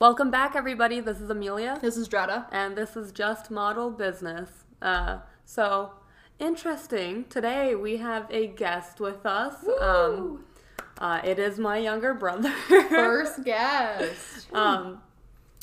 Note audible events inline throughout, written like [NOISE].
Welcome back, everybody. This is Amelia, This is Drata. and this is Just Model Business. Uh, so, interesting. Today we have a guest with us. Um, uh, it is my younger brother. [LAUGHS] First guest. um,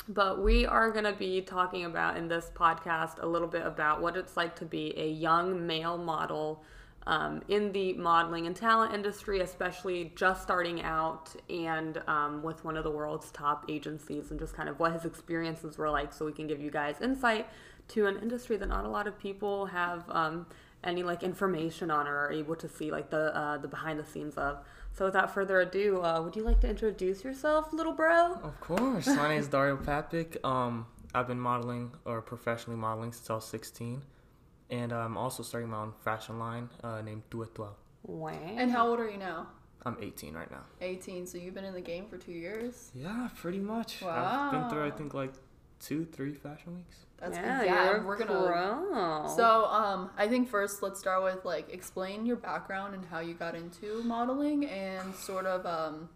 but we are going to be talking about in this podcast a little bit about what it's like to be a young male model um, in the modeling and talent industry, especially just starting out and um, with one of the world's top agencies, and just kind of what his experiences were like, so we can give you guys insight to an industry that not a lot of people have um, any like information on or are able to see like the uh, the behind the scenes of. So without further ado, uh, would you like to introduce yourself, little bro? Of course. My name is Dario Papik. Um, I've been modeling or professionally modeling since I was 16. And I'm also starting my own fashion line uh, named Duetua. Wow. And how old are you now? I'm 18 right now. 18. So you've been in the game for two years? Yeah, pretty much. Wow. I've been through, I think, like two, three fashion weeks. That's yeah, yeah. you're we're gonna. pro. So um, I think first let's start with like explain your background and how you got into modeling and sort of um,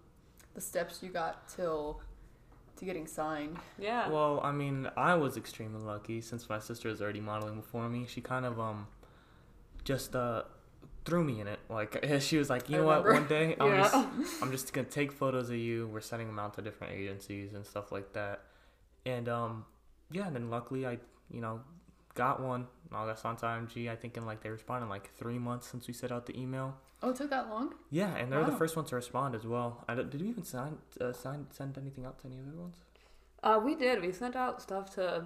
the steps you got till to getting signed. yeah. Well, I mean, I was extremely lucky since my sister is already modeling before me. She kind of um just uh threw me in it. Like [LAUGHS] she was like, you know what? One day I'm Yeah. just [LAUGHS] I'm just gonna take photos of you. We're sending them out to different agencies and stuff like that. And um yeah, and then luckily I you know got one. And all got onto IMG. I think in like they responded in like three months since we sent out the email. Oh, it took that long? Yeah, and they're the first ones to respond as well. I don't, did we even sign, uh, sign send anything out to any other ones? Uh, we did. We sent out stuff to,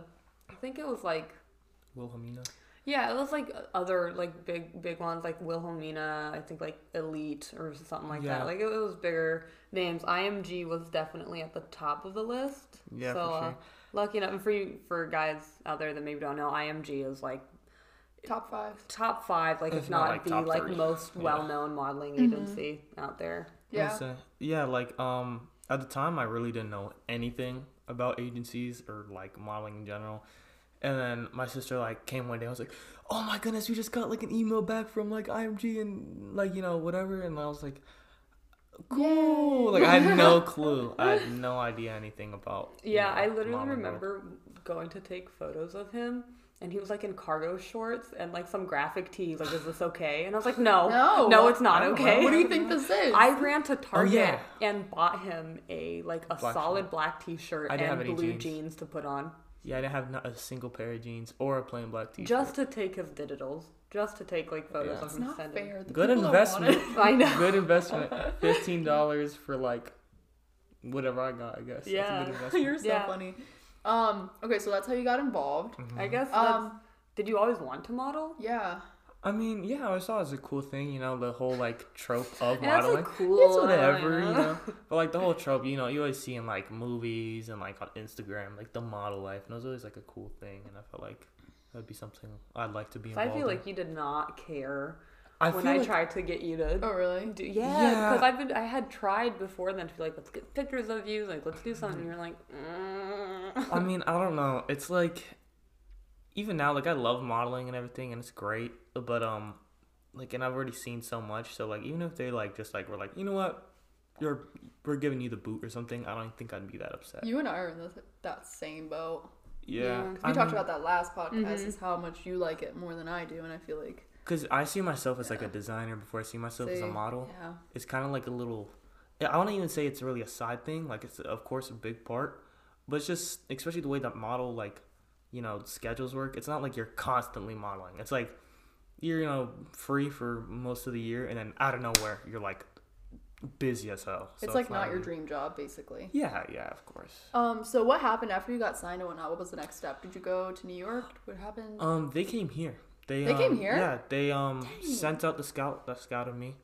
I think it was like, Wilhelmina. yeah, it was like other like big big ones like Wilhelmina. I think like Elite or something like Yeah. that. Like it, was bigger names. IMG was definitely at the top of the list. Yeah, so, for uh, sure. Lucky enough and for you for guys out there that maybe don't know, IMG is like Top five. top five, like if, If not, not, like, the like three. most Yeah. well known modeling Mhm. agency out there. Yeah. I'd say- yeah, like um at the time I really didn't know anything about agencies or like modeling in general. And then my sister like came one day, I was like, Oh my goodness, we just got like an email back from like IMG and like, you know, whatever and I was like Cool. Like I had no clue. I had no idea anything about you Yeah, know, I literally modeling world. remember going to take photos of him, and he was like in cargo shorts and like some graphic tee. Like, is this okay? And I was like, no, No. no, it's not okay. know. What do you think this is? I ran to oh, Target yeah. and bought him a like a Black solid shirt. black T-shirt I and have blue jeans. jeans. to put on, Yeah, I didn't have not a single pair of jeans or a plain black t shirt. just to take his digitals, just to take like photos Yeah. of it's him not sending. fair. The Good people don't want investment. [LAUGHS] I know. good investment. Fifteen dollars for like whatever I got, I guess. That's a Yeah. good [LAUGHS] investment. You're so Yeah. funny. Um, okay, so that's how you got involved. Mhm. I guess. Um, did you always want to model? yeah. I mean, yeah, I saw thought it was a cool thing, you know, the whole like trope of Yeah, it's a cool. It's whatever, you know. But like the whole trope, you know, you always see in like movies and like on Instagram, like the model life, and it was always like a cool thing, and I felt like that'd be something I'd like to be So I feel in. like you did not care I when I like tried to get you to Oh, really? do, yeah, Yeah. because I've been I had tried before then to be like let's get pictures of you like let's do something. And you're like, mm. I mean, I don't know. [LAUGHS] It's like even now, like I love modeling and everything, and it's great. But um, like, and I've already seen so much. So like, even if they like just like were like, you know what, you're we're giving you the boot or something, I don't think I'd be that upset. You and I are in the, that same boat. yeah, Yeah. 'Cause I we talked mean, about that last podcast. Mhm. Is how much you like it more than I do, and I feel like Cause I see myself as like a designer before I see myself as a model. Yeah. It's kind of like a little. I don't even say it's really a side thing. Like it's of course a big part, but it's just especially the way that model like, you know, schedules work. It's not like you're constantly modeling. It's like you're you know free for most of the year, and then out of nowhere you're like busy as hell. So it's like not your dream job, basically. Yeah, yeah, of course. Um. So what happened after you got signed and whatnot? What was the next step? Did you go to New York? What happened? Um, they came here. They They came um, here? Yeah, they um Dang. sent out the scout that scouted me.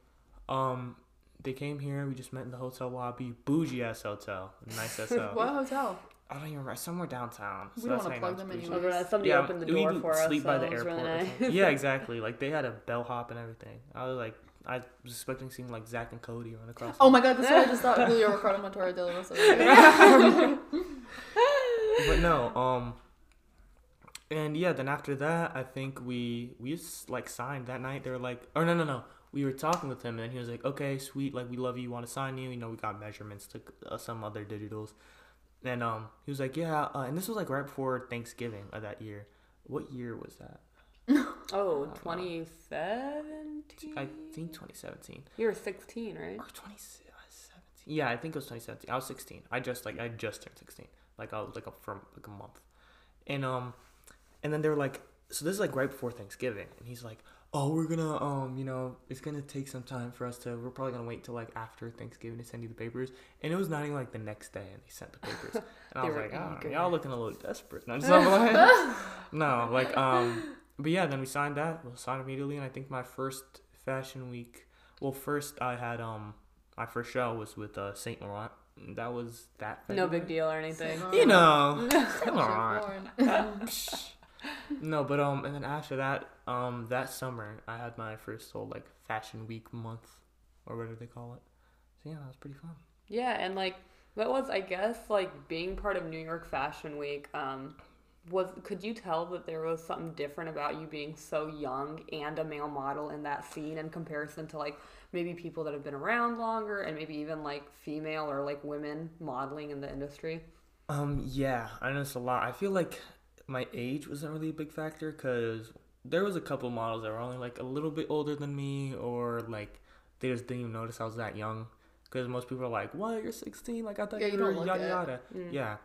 Um, they came here. We just met in the hotel lobby, bougie ass hotel, nice ass [LAUGHS] hotel. what hotel? I don't even remember. Somewhere downtown. We so don't that's wanna how you plug know them it's anyway. bougie. Oh, somebody Yeah, opened the we door would for us. sleep by so the airport. really nice. [LAUGHS] something. yeah, [LAUGHS] exactly. Like they had a bellhop and everything. I was like, I was expecting seeing like Zack and Cody run across. Oh my god, that's what I just thought. [LAUGHS] Julio Ricardo Montoya de la Rosa. but no, um, and yeah, then after that, I think we we just like signed that night. They were like, oh no, no, no, we were talking with him, and he was like, okay, sweet, like we love you, you, want to sign you. You know, we got measurements, took uh, some other digitals, And um, he was like, yeah, uh, and this was like right before Thanksgiving of that year. What year was that? [LAUGHS] Oh, Uh, 2017? I think 2017 You were 16, right? or 2017. Yeah, I think it was 2017. I was 16. I just like I just turned 16. Like I was like a from like a month, and um, and then they were like, so this is like right before Thanksgiving, and he's like, oh, we're gonna um, you know, it's gonna take some time for us to. We're probably gonna wait till like after Thanksgiving to send you the papers, and it was not even like the next day, and they sent the papers, and [LAUGHS] I was like, oh, y'all looking a little desperate. No, just like, [LAUGHS] [LAUGHS] no, like um, but yeah, then we signed that. We signed immediately, and I think my first fashion week. Well, first I had um, my first show was with uh, Saint Laurent. and That was that. No big deal or anything. You know, come Sure, on. Lauren. No, but um, and then after that, um, that summer I had my first whole like fashion week month, or whatever they call it. So yeah, that was pretty fun. Yeah, and like that was I guess like being part of New York Fashion Week. Um, was could you tell that there was something different about you being so young and a male model in that scene in comparison to like maybe people that have been around longer and maybe even like female or like women modeling in the industry? Um, yeah, I noticed a lot. I feel like my age wasn't really a big factor because there was a couple models that were only like a little bit older than me, or like they just didn't even notice I was that young. Because most people are like, "What? You're 16? Like I thought Yeah, you you were yada yada." Mm. Yeah,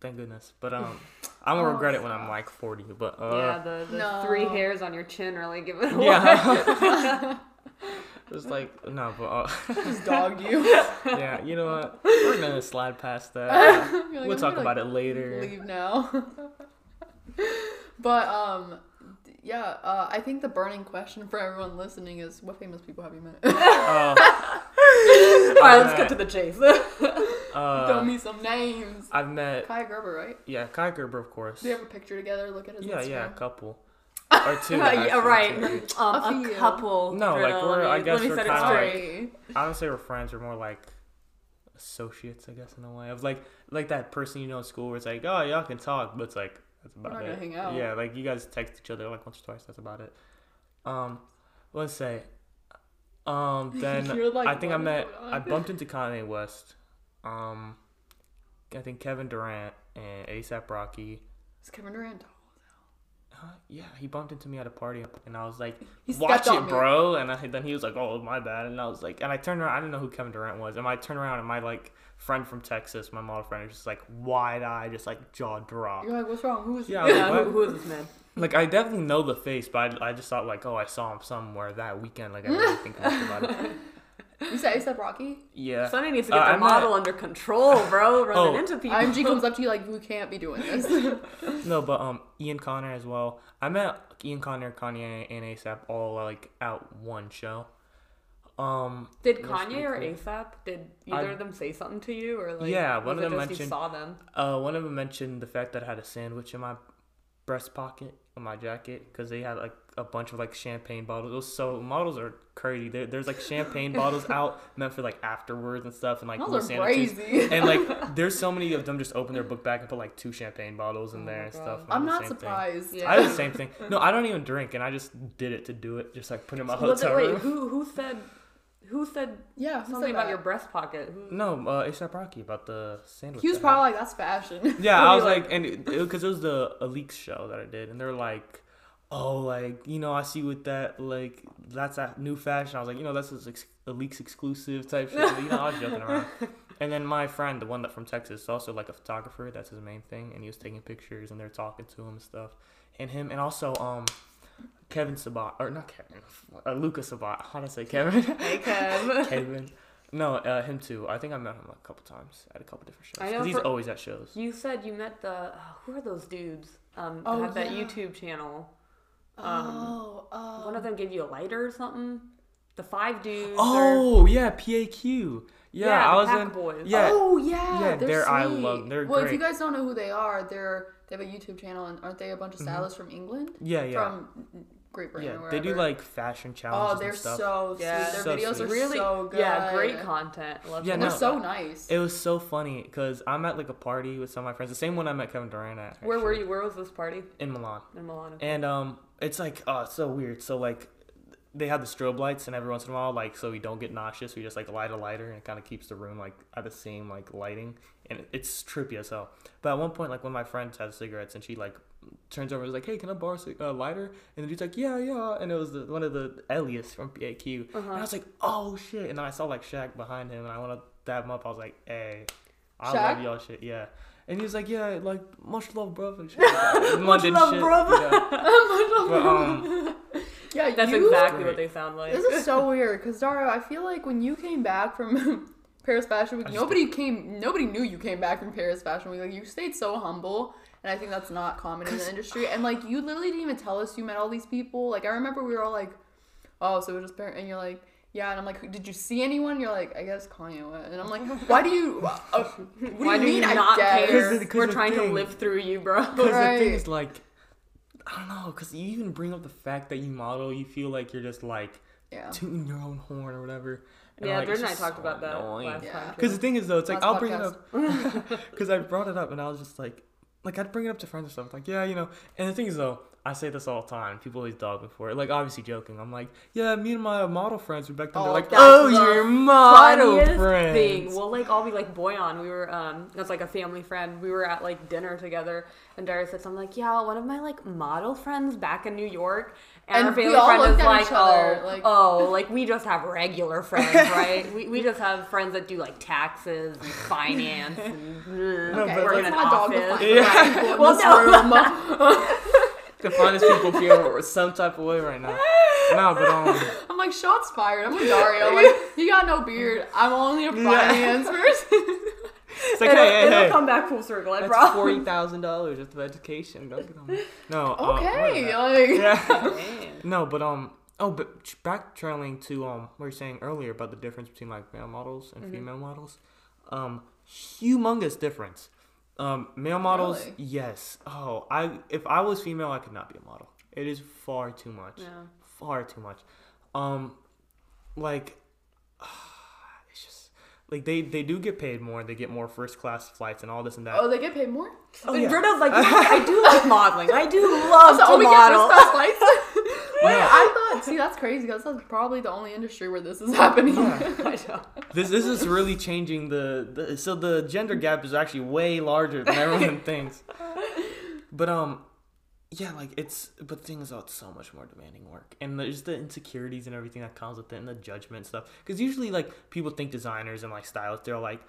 thank goodness. But um, [LAUGHS] I'm gonna Oh, regret it when I'm like 40. But yeah, uh, the, the No. three hairs on your chin really give it away. yeah, [LAUGHS] [LAUGHS] it's like no, but uh, Just dogged you. [LAUGHS] yeah, you know what? We're gonna slide past that. [LAUGHS] Uh, like, we'll talk gonna, about it later. Leave now. [LAUGHS] but um, yeah. Uh, I think the burning question for everyone listening is, what famous people have you met? Uh, All right, let's get to the chase. uh, Tell me some names. I've met Kai Gerber, right? yeah, Kai Gerber, of course. Do you have a picture together? Look at his Yeah, Instagram. yeah, a couple. Or two. [LAUGHS] yeah, right. two. [LAUGHS] Um, A a couple. No, like, we're- Let I me- guess let me we're set it kinda like- I don't say we're friends, we're more like associates, I guess, in a way. Of like like that person you know in school where it's like, oh, y'all can talk, but it's like that's about not it. gonna hang out. Yeah, like you guys text each other like once or twice. That's about it. Um, let's say, um, [LAUGHS] then like, I think I met I bumped into Kanye West. Um, I think Kevin Durant and ASAP Rocky. Is Kevin Durant? Uh, yeah, he bumped into me at a party, and I was like, [LAUGHS] "Watch it, bro!" And I, then he was like, "Oh, my bad." And I was like, and I turned around. I didn't know who Kevin Durant was, and I turned around, and my like friend from Texas, my model friend, was just like wide eye, just like jaw drop. You're like, what's wrong? Who's Yeah, Yeah, like, who, who is this man? Like I definitely know the face, but I, I just thought like, oh, I saw him somewhere that weekend. Like I didn't think much about it. [LAUGHS] You said ASAP Rocky? Yeah. Sonny needs to get Uh, the I'm not- model under control, bro. [LAUGHS] Running Oh, into people. IMG comes up to you like, we can't be doing this. [LAUGHS] No, but um, Ian Connor as well. I met Ian Connor, Kanye, and ASAP all like at one show. Um, Did Kanye or. ASAP? Did either I- of them say something to you, or like? Yeah, was one of it them just You mentioned- saw them. Uh, one of them mentioned the fact that I had a sandwich in my breast pocket of my jacket because they had like a bunch of like champagne bottles. Was so models are crazy. There, there's like champagne [LAUGHS] bottles out meant for like afterwards and stuff, and like Those little are crazy. And like, [LAUGHS] there's so many of them just open their book bag and put like two champagne bottles in Oh there and God. stuff. and I'm not surprised. Yeah. I did the [LAUGHS] same thing. No, I don't even drink, and I just did it to do it. Just like put in my it, hotel wait, room. who who said who said Yeah, who something said about that? your breast pocket? Who, No, uh, ASAP Rocky about the sandwich. He was I probably like, that's fashion. [LAUGHS] Yeah, [LAUGHS] I was you like, and because it, was the Alyx show that I did, and they're like, "Oh, like you know, I see with that, like that's a new fashion." I was like, you know, that's a ex- Alyx exclusive type shit. you know, I was [LAUGHS] joking around. And then my friend, the one that from Texas, is also like a photographer. That's his main thing, and he was taking pictures, and they're talking to him and stuff. And him, and also um, Kevin Sabat, or not Kevin, uh, Lucas Sabat. How do I say Kevin? [LAUGHS] Hey, Kev. [LAUGHS] Kevin. No, uh, him too. I think I met him a couple times at a couple different shows. I know 'Cause he's for- always at shows. you said you met the uh, who are those dudes? Um, Oh, that have that yeah. YouTube channel. Um, oh, oh. One of them gave you a lighter or something. The five dudes. are- Oh yeah, PAQ. Yeah, yeah, I the was Pack in. Boys. Yeah, Oh yeah, Yeah, they're, they're- I sweet. love- they're well, if you guys don't know who they are, they're they have a YouTube channel, and aren't they a bunch of stylists from England? yeah, Mm-hmm. yeah, From Great Britain yeah. or They do like fashion challenges. Oh, they're and stuff. so Yeah. sweet. Their So videos sweet. are really so good. Yeah, great content. Love Yeah, And them. they're no. so nice. It was so funny because I'm at like a party with some of my friends. The same one I met Kevin Durant at. Where were you? Where was this party? In Milan. In Milan. And um, it's like oh, it's so weird. So like, they have the strobe lights, and every once in a while, like, so we don't get nauseous, we just like light a lighter, and it kind of keeps the room like at the same like lighting. and it's trippy as hell. But at one point, like one of my friends has cigarettes, and she like turns over and is like, "Hey, can I borrow a lighter?" And the dude's like, "Yeah, yeah." And it was the, one of the Elias from PAQ, and I was like, "Oh shit!" And then I saw like Shaq behind him, and I want to dab him up. I was like, "Hey, I Shaq? love y'all shit, yeah." And he was like, "Yeah, like much love, bro." And [LAUGHS] shit like that. In London love, shit, bruv. yeah. [LAUGHS] But, um, Yeah, That's you, exactly what they sound like. This is so [LAUGHS] weird because Dario, I feel like when you came back from [LAUGHS] Paris Fashion Week, I just- nobody came, nobody knew you came back from Paris Fashion Week. Like you stayed so humble, and I think that's not common in the industry. And like you literally didn't even tell us you met all these people. Like I remember we were all like, "Oh, so it was just Paris," and you're like. Yeah, and I'm like, did you see anyone? You're like, I guess Kanye went. And I'm like, [LAUGHS] why do you? Uh, what do Why you do mean? you I not guess? care? 'Cause the- 'cause We're the trying to live through you, bro. Because the thing is, like, I don't know, because you even bring up the fact that you model, you feel like you're just like Yeah. tooting your own horn or whatever. Yeah, like, Jordan and I talked so about that annoying. last Yeah. time. Because the thing is, though, it's like Last I'll bring it up [LAUGHS] [LAUGHS] because I brought it up and I was just like, like I'd bring it up to friends and stuff, like yeah, you know. And the thing is, though, I say this all the time. People always dog me for it. Like obviously joking. I'm like, yeah, me and my model friends. We back then. Oh, They're like, oh, the your model funniest friends. thing. We'll like all be like Boyan. We were um that's like a family friend. We were at like dinner together and Darius said something like, Yeah, one of my like model friends back in New York and, And our family friend looked is like, oh, like- oh, like we just have regular friends, [LAUGHS] right? we, we just have friends that do like taxes and finance and [LAUGHS] No, Okay, but work let's in an not dog office. Yeah. around people Well, no. [LAUGHS] room. The finest people feel some type of way right now. No, but um, I'm like, shots fired. I'm with Dario. Like, he got no beard. I'm only a finance person. it's like It'll, hey, hey, it'll hey. come back full circle, I That's promise. forty thousand dollars just of education. Don't get on. No. uh, Okay, what like. Yeah. [LAUGHS] No, but um. Oh, but ch- backtrailing to um what you were saying earlier about the difference between like male models and female models, um, humongous difference. Um, male models, Really? yes. Oh, I if I was female, I could not be a model. It is far too much. Yeah. Far too much. Um, like, like they they do get paid more. They get more first class flights and all this and that. oh, they get paid more? Oh, yeah. Like, [LAUGHS] I do like modeling. I do [LAUGHS] love So, to oh, we get model. first class flights? [LAUGHS] Wait, No. I thought, see, that's crazy. That's probably the only industry where this is happening. I know. This this is really changing the, the so the gender gap is actually way larger than everyone thinks. But um yeah, like it's but the thing is though it's so much more demanding work. And there's the insecurities and everything that comes with it and the judgment stuff. Cuz usually like people think designers and like stylists they're like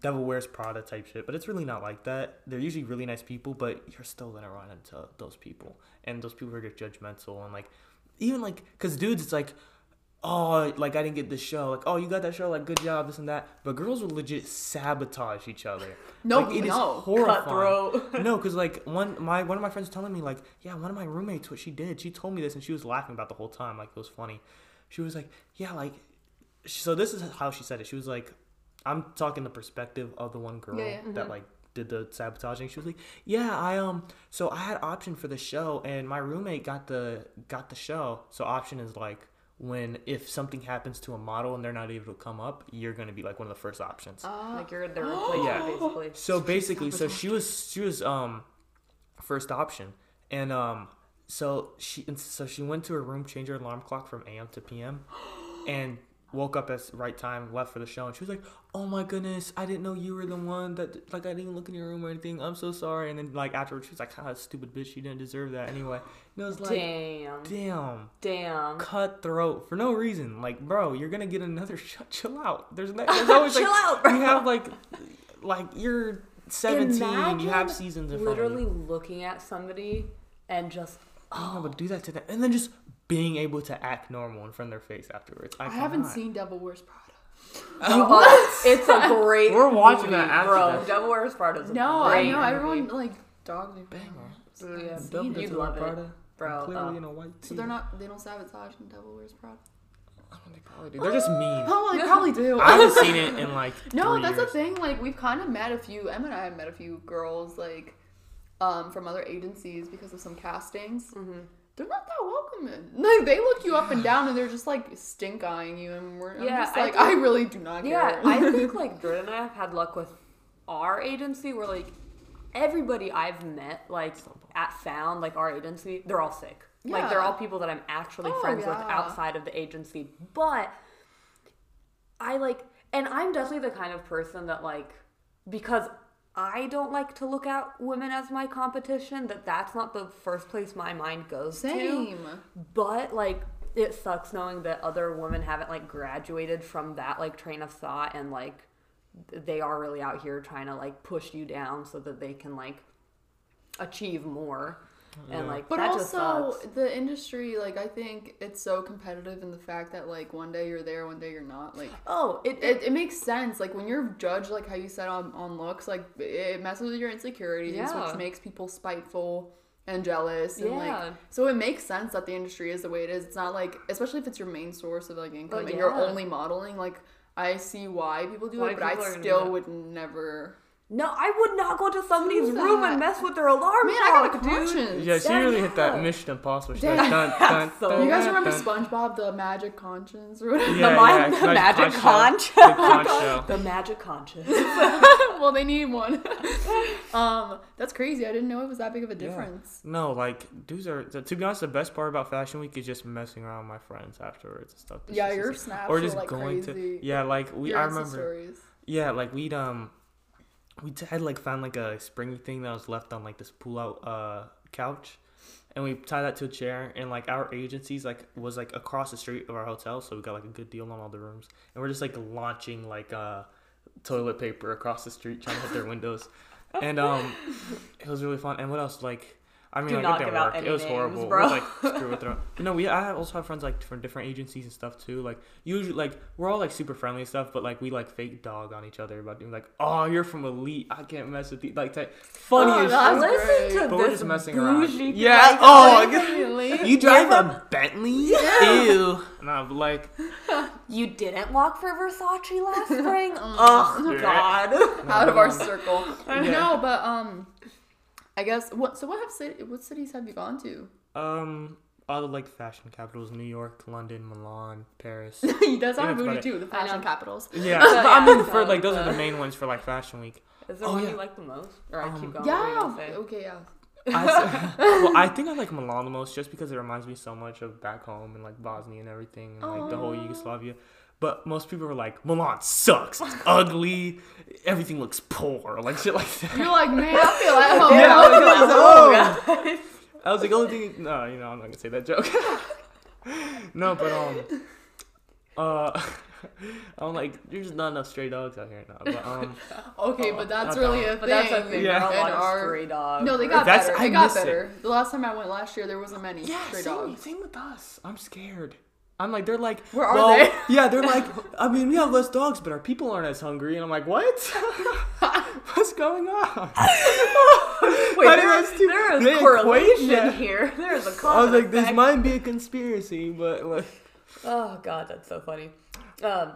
devil wears Prada type shit, but it's really not like that. They're usually really nice people, but you're still to run into those people. And those people are just judgmental and like even like cuz dudes it's like oh, like I didn't get this show. Like, oh, you got that show. Like, good job, this and that. But girls will legit sabotage each other. No, like, it is no. horrifying. [LAUGHS] No, because like one my one of my friends was telling me like, yeah, one of my roommates, what she did, she told me this, and she was laughing about the whole time. Like, it was funny. She was like, yeah, like, so this is how she said it. She was like, I'm talking the perspective of the one girl Yeah, yeah. that like did the sabotaging. She was like, "Yeah, I um, so I had option for the show, and my roommate got the got the show. So option is like when if something happens to a model and they're not able to come up, you're gonna be like one of the first options. [GASPS] Like you're their [GASPS] replacement, Yeah. basically. So basically, so she was she was um first option, and um so she and so she went to her room, changed her alarm clock from AM to PM, [GASPS] and woke up at the right time, left for the show, and she was like, "Oh my goodness, I didn't know you were the one that like I didn't look in your room or anything. I'm so sorry." And then like afterwards, she was like, "Ah, stupid bitch, you didn't deserve that anyway." And it was like, Damn. damn. Damn. Cutthroat for no reason, like bro, you're gonna get another [LAUGHS] shut. Chill out. There's, no, there's [LAUGHS] always Chill like, out, bro. You have like, like you're 17. you have seasons Literally of you. looking at somebody and just Being able to do that to them, and then just being able to act normal in front of their face afterwards. I, I haven't seen Devil Wears Prada. [LAUGHS] Oh, it's a great. We're watching movie, that after bro. this. Devil Wears Prada is a No, I great know movie. everyone like dogs me. Oh, yeah. Double You'd Dutch love Prada, it, bro. Clearly uh, in a white So tee. they're not. They don't sabotage in Devil Wears Prada. They probably do. They're just mean. Oh, they probably do. I haven't seen it in like [LAUGHS] No, three that's years. the thing. Like we've kind of met a few. Emma and I have met a few girls like um, from other agencies because of some castings. Mm-hmm. They're not that welcoming. [LAUGHS] Like they look you up and down, and they're just like stink eyeing you, and we're I'm Yeah, just I like think- I, really do not Yeah. I [LAUGHS] think like Jordan and I have had luck with our agency where like everybody I've met like at Found, like our agency, they're all sick. Yeah. Like they're all people that I'm actually Oh, friends with outside of the agency. But I like and I'm definitely the kind of person that like because I don't like to look at women as my competition. That that's not the first place my mind goes to. Same. But like it sucks knowing that other women haven't like graduated from that like train of thought and like they are really out here trying to like push you down so that they can like achieve more. And like But that just also sucks. the industry, like I think it's so competitive in the fact that like one day you're there, one day you're not. Like Oh, it, it, it makes sense. Like when you're judged, like how you said on, on looks, like it messes with your insecurities, Yeah. which makes people spiteful and jealous. And Yeah. like so it makes sense that the industry is the way it is. It's not like especially if it's your main source of like income and you're only modeling, like I see why people do Why it, but I people are gonna do still would never no, I would not go to somebody's room and mess with their alarm Man, I got a clock, dude. conscience. Yeah, she Yeah, really hit that yeah. Mission Impossible. She's Damn. like, dun, dun, So- dun, You guys remember dun. SpongeBob, the Magic Conscience or whatever? Yeah, the, yeah, mind, it's the like magic conch conch. shell. The conch shell. [LAUGHS] the magic conscious. [LAUGHS] well, they need one. [LAUGHS] um, that's crazy. I didn't know it was that big of a Yeah. difference. No, like dudes are. To be honest, the best part about Fashion Week is just messing around with my friends afterwards and stuff. It's Yeah, just- your it's- snaps or just like, going crazy. to. Yeah, like we. Your I remember. stories. Yeah, like we'd um, we t- had like found like a springy thing that was left on like this pull out uh couch, and we tied that to a chair. And like our agencies like was like across the street of our hotel, so we got like a good deal on all the rooms. And we're just like launching like uh toilet paper across the street, trying to hit their windows. And um, it was really fun. And what else? Like, I mean, Do like, not it didn't give out work. any It was names, horrible. bro. We like screw with their. But [LAUGHS] no, we I also have friends like from different agencies and stuff too. Like usually, like we're all like super friendly and stuff, but like we like fake dog on each other about doing like, oh, you're from Elite. I can't mess with you. Like, type, funny Oh, as that's shit. Listen great. to But we're this just messing around. bougie Yeah. [LAUGHS] [LAUGHS] like, Oh, Really? you drive Yeah. a Bentley? Ew. No, but like, You didn't walk for Versace last spring? oh God. Out of our circle. Yeah. No, but um, I guess what? So what have city? What cities have you gone to? um, all the like fashion capitals: New York, London, Milan, Paris. he does Yeah, have that's booty about it. too. The fashion capitals. Yeah, [LAUGHS] Yeah, I mean, yeah, for like those are the [LAUGHS] main ones for like Fashion Week. Is there Oh, one yeah. you like the most? Or I Um, keep going. What were you Yeah. Okay. Yeah. I, [LAUGHS] well, I think I like Milan the most just because it reminds me so much of back home and like Bosnia and everything and like the whole Yugoslavia. But most people were like, Milan sucks. It's [LAUGHS] ugly. Everything looks poor. Like shit like that. You're like, man, I feel at [LAUGHS] home. Yeah, I was like, Oh, oh. God. I was like, only thing. No, you know, I'm not gonna say that joke. no, but um, uh, [LAUGHS] I'm like, there's not enough stray dogs out here now. But [LAUGHS] um, Okay, Oh, but that's really that a But thing. that's a thing. Yeah. There are a lot And of our- stray dogs. No, they got That's- better. I They got miss it. better. The last time I went last year, there wasn't many yeah, stray same, dogs. same with us. I'm scared. I'm like, they're like, Where are well, they? [LAUGHS] Yeah, they're like, I mean, we have less dogs, but our people aren't as hungry. And I'm like, what? What's going on? Wait, I there was is, too- there they correlation yeah. here. There is a cause. I was and like, this might be a conspiracy, but like, Oh god, that's so funny. Um,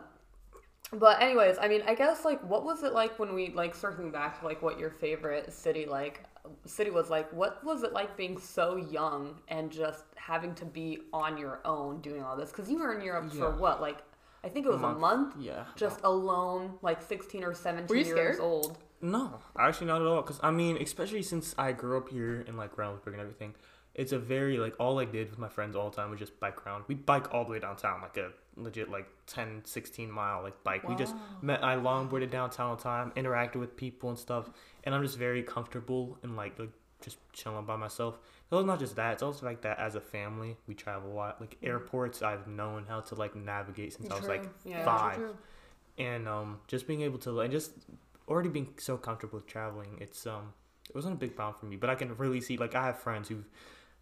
but anyways, I mean, I guess like, what was it like when we like circling back to like what your favorite city like city was like? What was it like being so young and just having to be on your own doing all this? Because you were in Europe for what, like, I think it was a month. month, yeah. just alone, like sixteen or seventeen years scared? old. No, actually not at all. Cause I mean, especially since I grew up here in like Reynoldsburg and everything, it's a very like all I did with my friends all the time was just bike around. We bike all the way downtown, like a legit like 10, 16 mile like bike. We just met. I longboarded downtown all the time, interacted with people and stuff, and I'm just very comfortable and like, like just chilling by myself. So it's not just that; it's also like that as a family. We travel a lot. Like airports, I've known how to like navigate since I was like Yeah. five True, true. and um, just being able to and just already being so comfortable with traveling, it's um, it wasn't a big problem for me. But I can really see like I have friends who've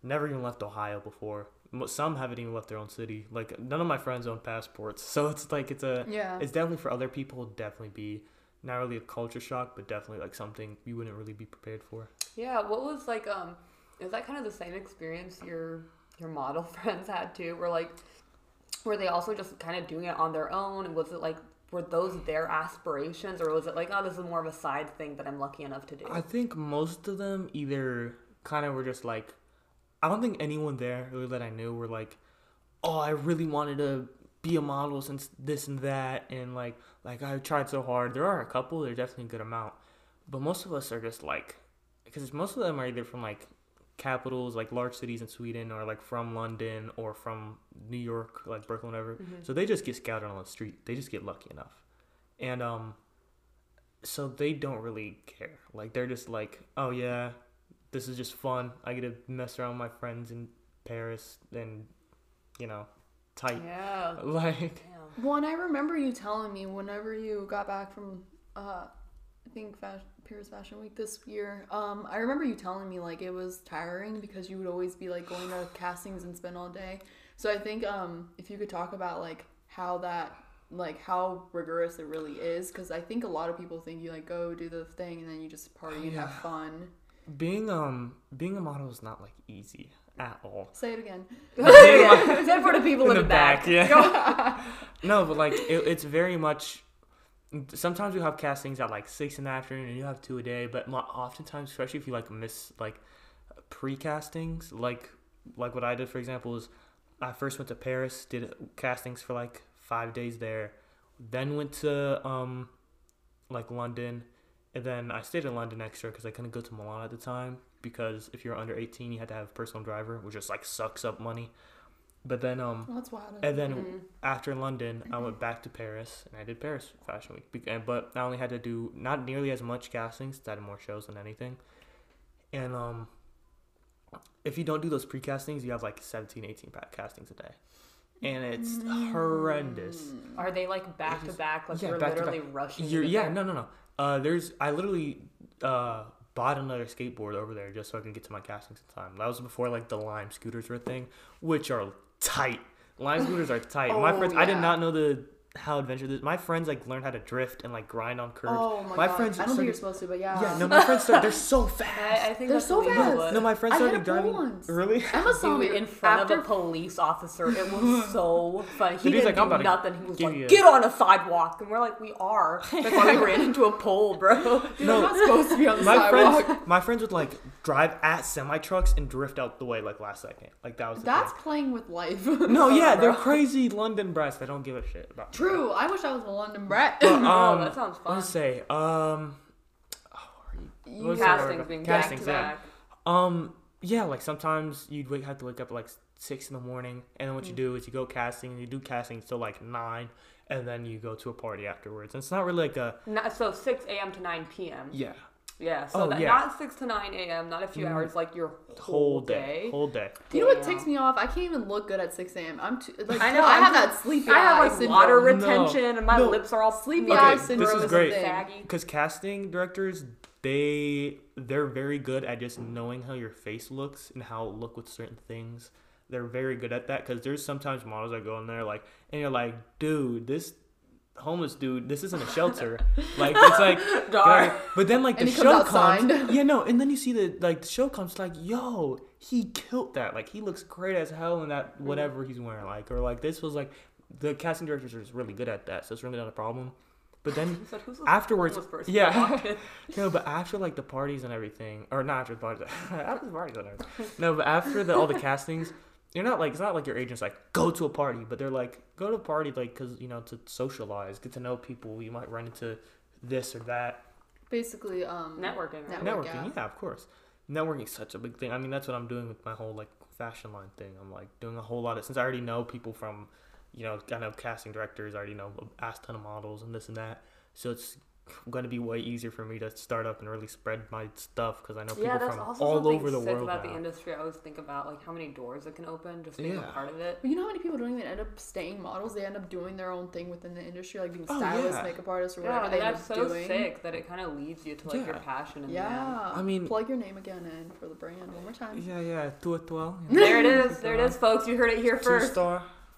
never even left Ohio before. Some haven't even left their own city. Like none of my friends own passports, [LAUGHS] so it's like it's a Yeah. it's definitely for other people. Definitely be not really a culture shock, but definitely like something you wouldn't really be prepared for. Yeah, what was like um is that kind of the same experience your your model [LAUGHS] friends had too? Were like were they also just kind of doing it on their own? And was it like were those their aspirations or was it like, oh this is more of a side thing that I'm lucky enough to do? I think most of them either kind of were just like, I don't think anyone there really that I knew were like, oh, I really wanted to be a model since this and that, and like, like I tried so hard. There are a couple, they're definitely a good amount, but most of us are just like, because most of them are either from like capitals, like large cities in Sweden, or like from London or from New York, like Brooklyn, whatever. So they just get scouted on the street. They just get lucky enough, and um, so they don't really care. Like they're just like, oh yeah, this is just fun. I get to mess around with my friends in Paris and you know, tight. Yeah. [LAUGHS] Like Damn. Well, and I remember you telling me whenever you got back from, uh, I think Fash- Paris Fashion Week this year. Um, I remember you telling me like it was tiring because you would always be like going to [SIGHS] castings and spend all day. So I think um, if you could talk about like how that, like how rigorous it really is, because I think a lot of people think you like go do the thing and then you just party and have fun. Being um being a model is not like easy at all. Say it again. [LAUGHS] Except [LAUGHS] for the people in, the, back. yeah. [LAUGHS] no, but like it, it's very much. Sometimes you have castings at like six in the afternoon, and you have two a day. But oftentimes, especially if you like miss like pre-castings, like like what I did, for example, is I first went to Paris, did castings for like five days there, then went to um like London, and then I stayed in London extra because I couldn't go to Milan at the time because if you're under 18, you had to have a personal driver, which just like sucks up money. But then um Well, that's wild. and then Mhm. after London, I went back to Paris and I did Paris Fashion Week. And- But I only had to do not nearly as much castings. I had more shows than anything. And um, if you don't do those pre castings, you have like 17, 18 pa- castings a day. And it's horrendous. Are they like back to back? Like yeah, you're back literally rushing. You're, yeah, no, no, no. Uh, there's I literally uh bought another skateboard over there just so I can get to my castings in time. That was before like the Lime scooters were a thing, which are tight. Lime scooters are tight. my Oh, friends, I did not know the how adventure this. My friends like learn how to drift and like grind on curves. Oh my, my god! friends I don't think you're supposed to, but yeah. yeah, no, my friends started. They're so fast. [LAUGHS] I, I think They're that's so fast. but- no, my friends I had started a pole driving. once. Really? Emma saw Dude, me in front after of a police officer. It was [LAUGHS] so funny. He didn't like, "I'm do about nothing. He was like, you "Get on a sidewalk," and we're like, "We are." [LAUGHS] That's why we ran into a pole, bro. Dude, No. I'm not supposed to be on the My sidewalk. friends, my friends would like drive at semi trucks and drift out the way like last second. Like that was That's thing. playing with life. No, yeah, they're crazy London brats. They don't give a shit about. True. I wish I was a London brat. But, [LAUGHS] Oh, um, that sounds fun. Let's say, um, oh, are you- You what was the? Castings being Castings, back to yeah. Um, yeah, like sometimes you'd wake, have to wake up at like six in the morning, and then what you Mm. do is you go casting, and you do casting till like nine, and then you go to a party afterwards. And it's not really like a Not, so 6 a.m. to 9 p.m. yeah Yeah, so Oh, that, yeah. not 6 to 9 a.m., not a few Mm. hours, like your whole day, whole day. You know what Damn. ticks me off? I can't even look good at 6 a.m. I'm too like I know, I I'm have just- that sleepy I have like syndrome. water No. retention and my No. lips are all Sleepy sleepy. eye syndrome this is is great. a thing. Saggy. Because casting directors, they they're very good at just knowing how your face looks and how it look with certain things. They're very good at that because there's sometimes models that go in there like, and you're like, dude, this homeless dude, this isn't a shelter. like it's like, [LAUGHS] but then like the show comes comes, [LAUGHS] yeah, no, and then you see the like the show comes like, yo, he killed that. Like he looks great as hell in that Mm-hmm. whatever he's wearing. Like or like this was like, the casting directors are just really good at that, so it's really not a problem. But then [LAUGHS] said, afterwards, yeah. no, but after like the parties and everything, or not after the parties, after the parties and everything. No, but after the, all the castings, you're not like it's not like your agent's like go to a party, but they're like go to a party like because you know to socialize, get to know people. You might run into this or that. Basically, um, Networking, right? Network, Networking, yeah. yeah. of course. Networking is such a big thing. I mean, that's what I'm doing with my whole like fashion line thing. I'm like doing a whole lot of since I already know people from, you know, I know casting directors. I already know a ass ton of models and this and that. So it's going to be way easier for me to start up and really spread my stuff because I know people Yeah, that's from also all something over the sick world about now. the industry. I always think about like how many doors it can open just being Yeah. a part of it. But you know how many people don't even end up staying models? They end up doing their own thing within the industry, like being Oh, stylists, yeah. makeup artists, or whatever and they end that's up so doing. sick that it kind of leads you to like your Yeah. passion in the Yeah. I mean- plug your name again in for the brand one more time. Yeah, yeah, tu twelve. end. There it is. There it is, folks. You heard it here Two first.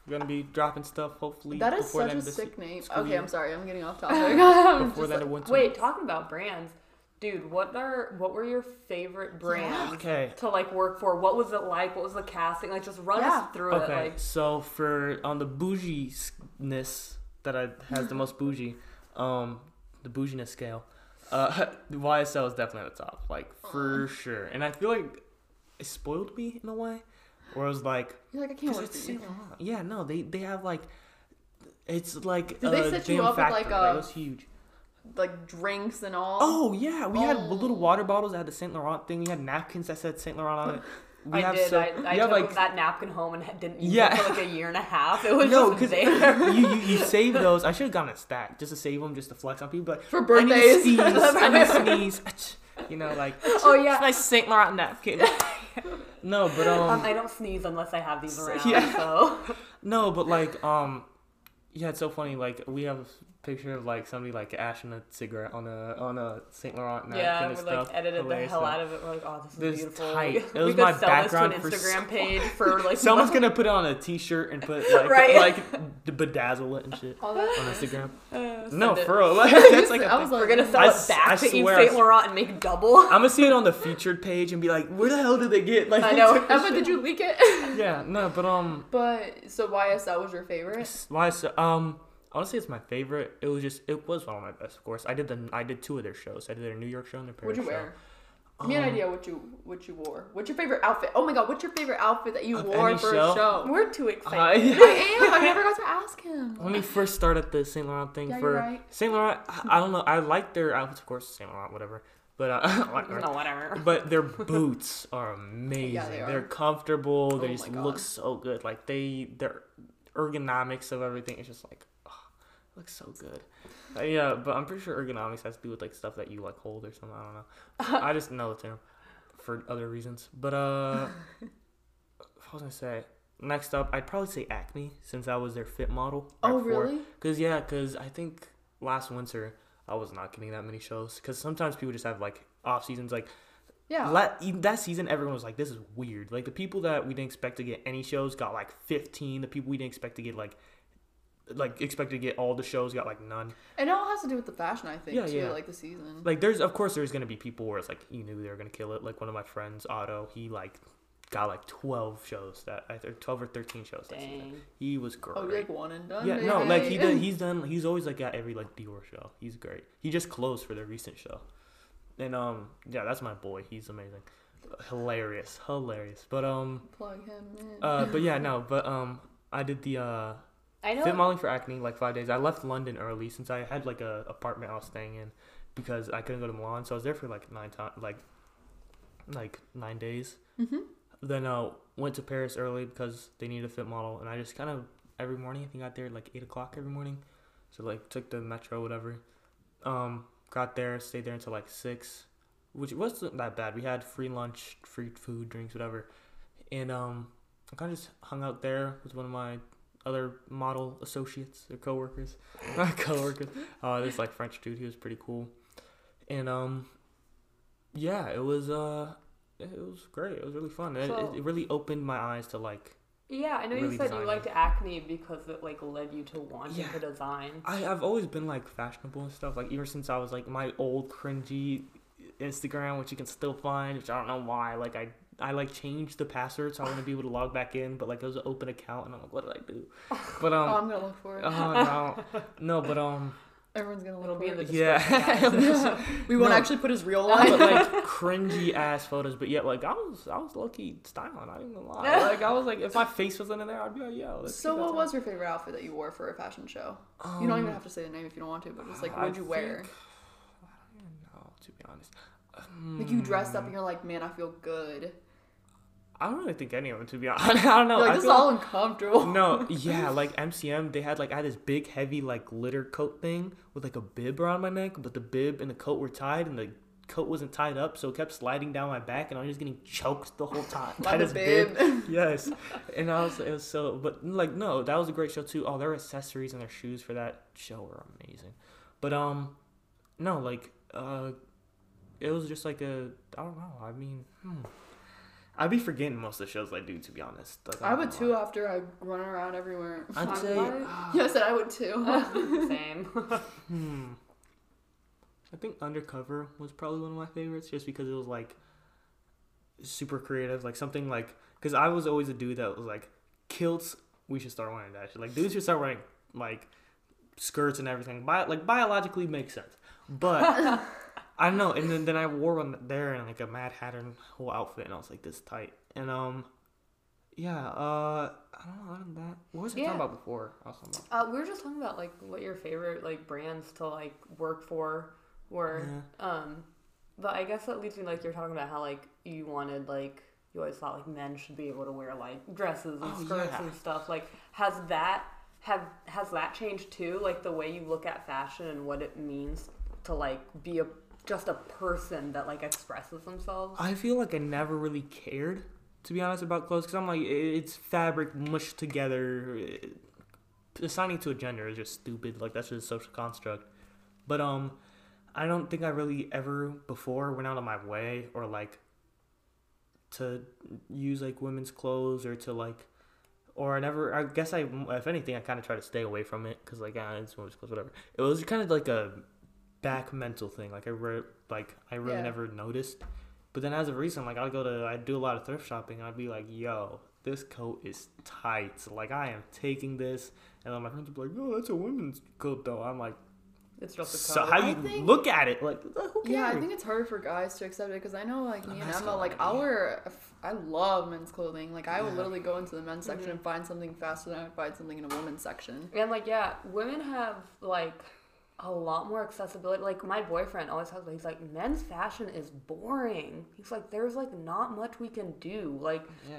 Star. Gonna be dropping stuff hopefully. That is before such the a end of sick name. Okay, year. I'm sorry, I'm getting off [LAUGHS] topic. [LAUGHS] Before that, like- it went to Wait, talking about brands, dude. What are what were your favorite brands Okay. to like work for? What was it like? What was the casting like? Just run Yeah. us through it. Okay, Like, so for on the bougie-ness that I has the most bougie, um, the bouginess scale, uh, [LAUGHS] YSL is definitely at the top, like for sure. And I feel like it spoiled me in a way, where I was like, You're like, I can't work for you. Yeah, no, they they have like, it's like Did they set you up with, like, a- it was huge. Like drinks and all. Oh yeah, we had Oh. little water bottles that had the Saint Laurent thing. We had napkins that said Saint Laurent on it. [LAUGHS] we I have did. so I, I have took like that napkin home and didn't use Yeah. it for like a year and a half. It was [LAUGHS] no, just there. you, you you [LAUGHS] save those. I should have gotten a stack just to save them, just to flex on people. But For I need to birthdays. sneeze, I need to sneeze. You know, like oh yeah. my Saint Laurent napkin. No, but um, Um, I don't sneeze unless I have these around. yeah. So [LAUGHS] No, but like, um, yeah, it's so funny. Like, we have picture of like somebody like ashing a cigarette on a on a Saint Laurent napkin yeah, and we stuff. like edited Hilarious the hell stuff. out of it. We're like, oh, this is This beautiful. tight. We, [LAUGHS] It we was could my sell background this to an Instagram so- [LAUGHS] page for like [LAUGHS] Someone's gonna put it on a T-shirt and put like Right. like bedazzle it and shit All that. on Instagram. Uh, No, it. for real. Like, that's like a I was like, We're gonna sell I it back I to Yves. Saint Laurent and make double. I'm gonna see it on the featured page and be like, where the hell did they get like? I know. who Emma, did you leak it? Yeah, no, but um, but so YSL was your favorite? YSL, um, honestly, it's my favorite. It was just, it was one of my best. Of course, I did the, I did two of their shows. I did their New York show and their Paris What'd you show. wear? Give me an Um, idea what you what you wore. What's your favorite outfit? Oh my god, what's your favorite outfit that you Of wore any for show? a show? We're too excited. I- I [LAUGHS] am. I never got to ask him. Let me first start at the Saint Laurent thing Yeah, for you're right. Saint Laurent. I I don't know. I like their outfits, of course. Saint Laurent, whatever. But uh, [LAUGHS] whatever. no, whatever. But their [LAUGHS] boots are amazing. Yeah, they are are. comfortable. They Oh just my look so good. Like they, their ergonomics of everything is just like, it looks so good. Uh, yeah, but I'm pretty sure ergonomics has to do with like stuff that you like hold or something. I don't know. I just know the term for other reasons. But uh, [LAUGHS] what was I gonna say? Next up, I'd probably say Acne since I was their fit model. right Oh before. really? Cause yeah, cause I think last winter I was not getting that many shows. Cause sometimes people just have like off seasons. Like Yeah. la- that season, everyone was like, "This is weird." Like the people that we didn't expect to get any shows got like fifteen. The people we didn't expect to get like like expected to get all the shows got like none. and it all has to do with the fashion, I think, Yeah, too, yeah. like the season. Like there's of course there's gonna be people where it's like you knew they were gonna kill it. Like one of my friends, Otto, he like got like twelve shows that I think twelve or thirteen shows that season. Dang. He was great. oh, like one and done. Yeah, no, like he did. He's done. He's always like got every like Dior show. He's great. He just closed for their recent show, and um, yeah, that's my boy. He's amazing, hilarious, hilarious. But um, plug him in. uh, but yeah, [LAUGHS] no, but um, I did the uh I know. fit modeling for acne like five days. I left London early since I had like a apartment I was staying in because I couldn't go to Milan, so I was there for like nine times, like like nine days. Mhm. Then uh went to Paris early because they needed a fit model, and I just kind of every morning I think got there at like eight o'clock every morning, so like took the metro whatever. Um, got there, stayed there until like six, which wasn't that bad. We had free lunch, free food, drinks, whatever, and um, I kind of just hung out there with one of my other model associates or coworkers, [LAUGHS] not coworkers. Uh, this like French dude, he was pretty cool, and um, yeah, it was uh, it was great. It was really fun. It, So- it, it really opened my eyes to like. Yeah, I know you said designing. you liked acne because it like led you to wanting Yeah. to design. I I've always been like fashionable and stuff. Like ever since I was like my old cringy Instagram, which you can still find, which I don't know why. Like I I like changed the password so I want to be able to log back in, but like it was an open account, and I'm like, what did I do? [LAUGHS] But oh, um, I'm gonna look for it. oh no, [LAUGHS] no, but um, Everyone's gonna It'll look be for in it. [LAUGHS] the yeah. we won't No. actually put his real life, but like cringy ass photos, but yet like I was I was low key styling. I ain't gonna lie. Like I was like if my face wasn't in there, I'd be like yo. let's so, what that was your favorite outfit that you wore for a fashion show? time. you don't Um, even have to say the name if you don't want to, but just like, what'd you wear? think- I don't even know, to be honest. Like you dressed up and you're like, man, I feel good. I don't really think any of them, to be [LAUGHS] honest. I don't know. You're like this is all uncomfortable. no, [LAUGHS] yeah, like MCM, they had like I had this big heavy like glitter coat thing with like a bib around my neck, but the bib and the coat were tied, and the coat wasn't tied up, so it kept sliding down my back, and I was just getting choked the whole time [LAUGHS] By this bib. yes, and I was it was so, but like no, that was a great show too. Oh, their accessories and their shoes for that show were amazing, but um, no, like uh, it was just like a I don't know. I mean, hmm. I'd be forgetting most of the shows I do, to be honest. Like, I I'm would too after I run around everywhere. I'd say. like- ah, yeah, I said I would too. [LAUGHS] Same. [LAUGHS] Hmm. I think Undercover was probably one of my favorites just because it was like super creative, like something like because I was always a dude that was like kilts. We should start wearing that shit. Like dudes should start wearing like skirts and everything. Bi- like biologically makes sense, but [LAUGHS] I don't know. And then, then I wore one there and like a Mad Hatter whole outfit, and I was like this tight. And um, yeah. Uh, I don't know. Other than that, what was I Yeah. talking about before? I was talking about. Uh, we were just talking about like what your favorite like brands to like work for were. Yeah. Um, but I guess that leads me like you're talking about how like you wanted like you always thought like men should be able to wear like dresses and Oh, skirts yeah. and stuff. Like, has that have has that changed too? Like the way you look at fashion and what it means to like be a just a person that like expresses themselves. I feel like I never really cared, to be honest, about clothes because I'm like, it's fabric mushed together. Assigning to a gender is just stupid. Like that's just a social construct. But um, I don't think I really ever before went out of my way or like to use like women's clothes or to like. Or I never. I guess I, if anything, I kind of try to stay away from it because like, ah, it's women's clothes, whatever. It was kind of like a back mental thing. Like I re- like I really Yeah. never noticed. But then as of recent, like I'd go to I do a lot of thrift shopping and I'd be like, yo, this coat is tight. Like I am taking this and then my friends would be like, Oh, that's a women's coat though. I'm like It's just a So how you think- look at it, like who cares? Yeah, I think it's harder for guys to accept it because I know, like me and Emma, like idea. I'll wear. a f- I love men's clothing. Like I will literally go into the men's section Mhm. and find something faster than I would find something in a women's section. And like, yeah, women have like a lot more accessibility. Like my boyfriend always talks about, he's like, men's fashion is boring. He's like, there's like not much we can do. Like yeah.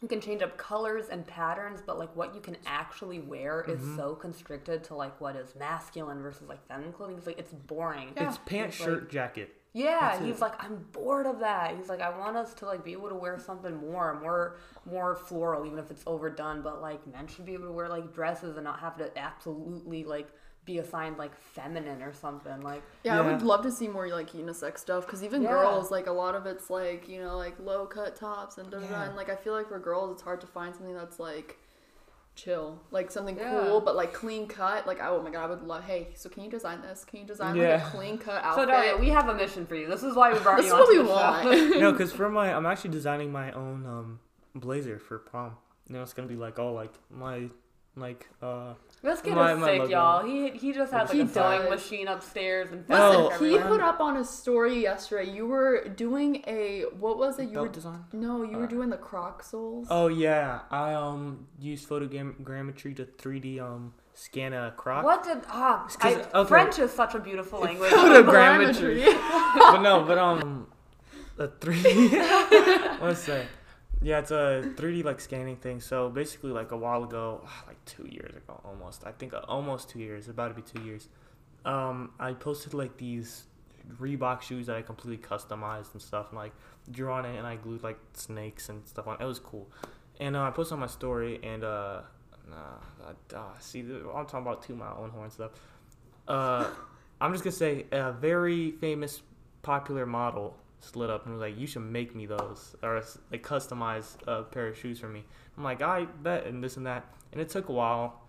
you can change up colors and patterns, but like what you can actually wear is Mm-hmm. so constricted to like what is masculine versus like feminine clothing. He's like, it's boring. Yeah. It's pants, like- shirt, jacket. Yeah, That's he's it. like, I'm bored of that. He's like, I want us to like be able to wear something more, more, more floral, even if it's overdone. But like, men should be able to wear like dresses and not have to absolutely like be assigned like feminine or something. Like, Yeah, I would love to see more like unisex stuff because even Yeah. girls, like a lot of it's like you know like low cut tops and da da da. Yeah. And like I feel like for girls, it's hard to find something that's like chill, like something Yeah. cool but like clean cut. Like oh my god, I would love. Hey, so can you design this? Can you design like a clean cut outfit so outfit? Daria, we have a mission for you. This is why we brought this you is what onto we the show. want. [LAUGHS] no, because for my I'm actually designing my own um blazer for prom. You know, it's gonna be like all like my like uh This kid My- is my sick, logo. y'all. He he just has like He a sewing machine upstairs and. Listen, fabric he put up on a story yesterday. You were doing a what was it? You belt were design. no, you were doing the Croc soles. Oh yeah, I um use photogrammetry to 3D um scan a croc. What did ah? I, okay. French is such a beautiful language. [LAUGHS] Photogrammetry. but no, but um, the 3D. Let's say, yeah, it's a 3D like scanning thing. So basically, like a while ago, like two years ago, almost. I think uh, almost two years. About to be two years. Um, I posted like these Reebok shoes that I completely customized and stuff, and like drew on it, and I glued like snakes and stuff on. it. Was cool. And uh, I posted on my story, and uh, nah, uh, see, I'm talking about two my own horn stuff. Uh, [LAUGHS] I'm just gonna say a very famous, popular model slid up and was like, "You should make me those or like customize a pair of shoes for me." I'm like, "I bet," and this and that, and it took a while.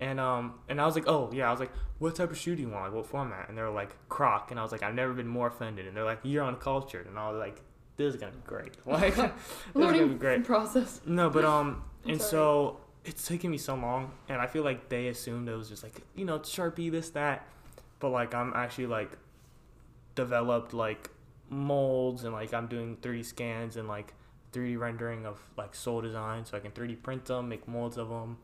And um and I was like, oh yeah, I was like, what type of shoe do you want? Like what format? And they were like, Croc. And I was like, I've never been more offended. And they're like, you're uncultured. And I was like, this is gonna be great. [LAUGHS] Like [LAUGHS] this is gonna be great. process. No, but um, [LAUGHS] and sorry. so it's taking me so long, and I feel like they assumed it was just like you know Sharpie this that, but like I'm actually like developed like molds and like I'm doing 3D scans and like 3D rendering of like sole design, so I can 3D print them, make molds of them,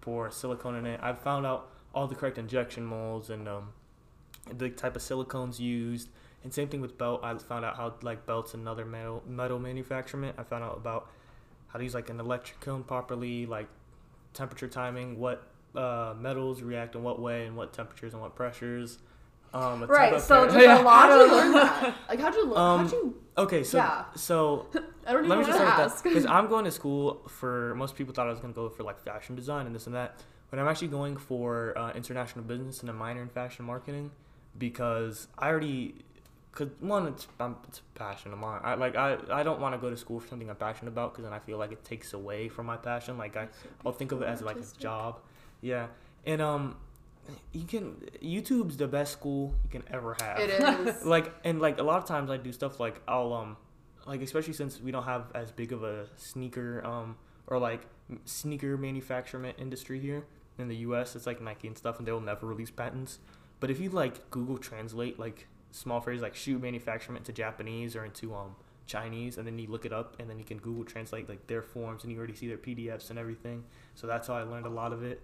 pour silicone in it. I've found out all the correct injection molds and um, the type of silicones used. And same thing with belt. I found out how like belts and other metal metal manufacturing. I found out about how to use like an electric cone properly, like temperature timing, what uh, metals react in what way and what temperatures and what pressures. Um, Right, so pair- just a lot you [LAUGHS] learn that? Like how'd you learn? Um, how'd you? okay, so Yeah. so [LAUGHS] I don't even let me just start with ask. that because [LAUGHS] I'm going to school for most people thought I was going to go for like fashion design and this and that, but I'm actually going for uh, international business and a minor in fashion marketing because I already. Cause one, it's um, it's a passion of mine. I like I, I don't want to go to school for something I'm passionate about because then I feel like it takes away from my passion. Like I I'll think of it as like a job. Yeah, and um, you can YouTube's the best school you can ever have. It [LAUGHS] is. like and like a lot of times I do stuff like I'll um like especially since we don't have as big of a sneaker um or like sneaker manufacturement industry here in the US it's like Nike and stuff and they'll never release patents. But if you like Google translate like small phrases like shoe manufacturement to Japanese or into um Chinese and then you look it up and then you can Google translate like their forms and you already see their PDFs and everything. So that's how I learned a lot of it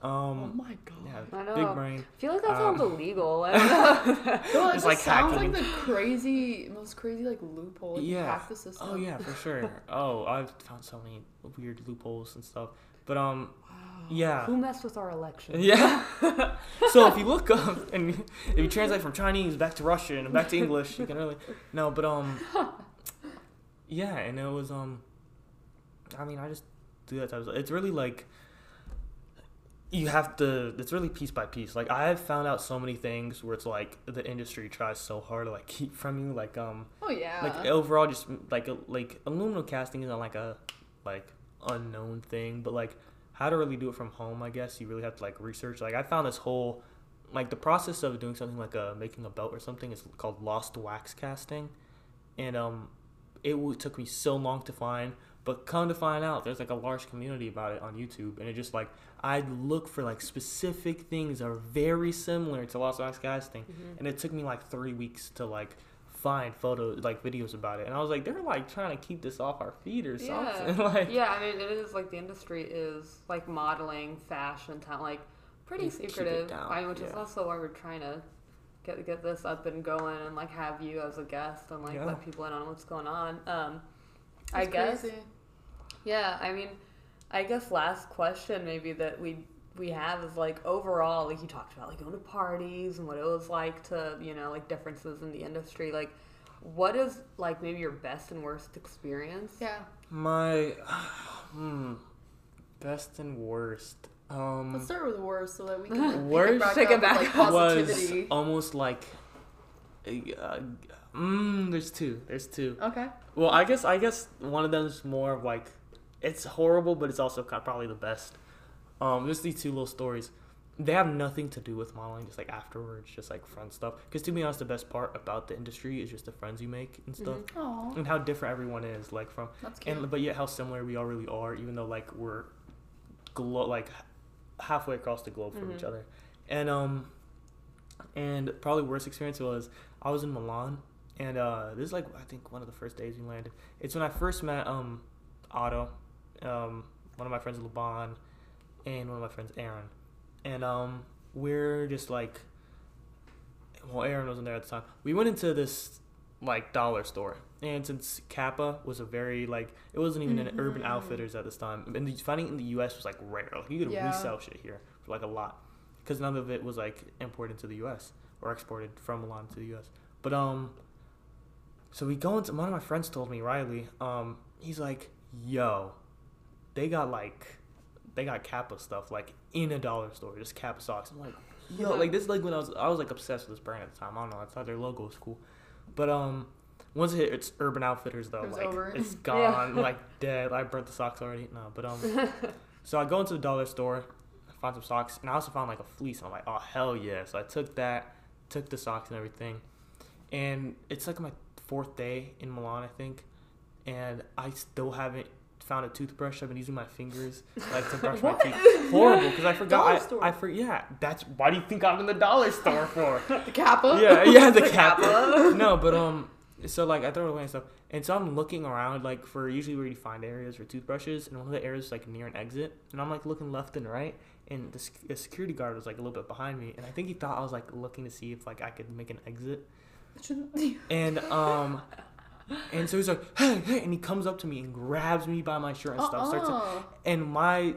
Oh Um, my god. yeah, I know. big brain. I feel like that sounds Um, illegal. I don't know. No, it just like sounds hacking. like the crazy, most crazy like loophole. Like, Yeah. hack the system. Oh yeah, for sure. [LAUGHS] oh, I've found so many weird loopholes and stuff. But um, yeah. Who messed with our election? Yeah. [LAUGHS] so if you look up and if you translate from Chinese back to Russian and back to English, you can really no. But um, [LAUGHS] yeah, and it was um, I mean, I just do that type of stuff. It's really like you have to. It's really piece by piece. Like I have found out so many things where it's like the industry tries so hard to like [LAUGHS] keep from you. Like um, Oh yeah. like overall just like like aluminum casting isn't like a like unknown thing but like how to really do it from home i guess you really have to like research like i found this whole like the process of doing something like a making a belt or something is called lost wax casting and um it w- took me so long to find but come to find out there's like a large community about it on youtube and it just like i look for like specific things that are very similar to lost wax casting Mhm. and it took me like three weeks to like find photos like videos about it and i was like they're like trying to keep this off our feet or Yeah. something [LAUGHS] like yeah, I mean, it is like the industry is like modeling, fashion, talent, like pretty You keep it secretive. I mean, which is also why we're trying to get get this up and going and like have you as a guest and like Yeah. let people in on what's going on. Um, I It's guess. crazy. Yeah, I mean, I guess last question maybe that we we have is like overall, like you talked about like going to parties and what it was like to you know like differences in the industry. Like, what is like maybe your best and worst experience? Yeah. my [SIGHS] hmm best and worst um Let's start with the worst so that we can [LAUGHS] like, Worst? pick it back Take it back with, like, [LAUGHS] was almost like uh, mm, there's two there's two Okay. well i guess i guess one of them is more of like it's horrible but it's also probably the best. Um there's these two little stories. They have nothing to do with modeling just like afterwards just like fun stuff. Because to be honest the best part about the industry is just the friends you make and stuff. Oh, and how different everyone is like from that's cute. and but yet how similar we all really are even though like we're glo- like halfway across the globe from each Mhm. other. And um and probably worst experience was i was in milan and uh this is like i think one of the first days we landed. It's when i first met um otto um one of my friends laban and one of my friends aaron. And um we're just like well aaron wasn't there at the time. We went into this like dollar store. And since kappa was a very like it wasn't even an urban outfitters at this time. And the, finding it in the us was like rare. Like you could Yeah. resell shit here for like a lot. Because none of it was like imported to the us or exported from milan to the us but um so we go into one of my friends told me riley um he's like yo they got like they got kappa stuff like in a dollar store just kappa socks. I'm like yo like this is like when i was i was like obsessed with this brand at the time. I don't know i thought their logo was cool. But um once it hit it's urban outfitters though It like over. it's [LAUGHS] Yeah. gone like dead. I burnt the socks already. No but um [LAUGHS] so i go into the dollar store I find some socks and i also found like a fleece. And i'm like oh hell yeah. So i took that took the socks and everything. And it's like my fourth day in milan i think. And i still haven't found a toothbrush i've been using my fingers like to brush my teeth horrible because i forgot Dollar I, store. I for yeah that's why do you think i'm in the dollar store for [LAUGHS] the kappa. yeah, yeah, the [LAUGHS] The kappa. Kappa. no, but um, so like I throw it away and stuff, and so I'm looking around like for usually where you find areas for toothbrushes, and one of the areas is like near an exit, and I'm like looking left and right, and the, the security guard was like a little bit behind me, and I think he thought I was like looking to see if like I could make an exit, and um. [LAUGHS] And so he's like, hey, hey, and he comes up to me and grabs me by my shirt and stuff. Starts to, Uh-uh. and my,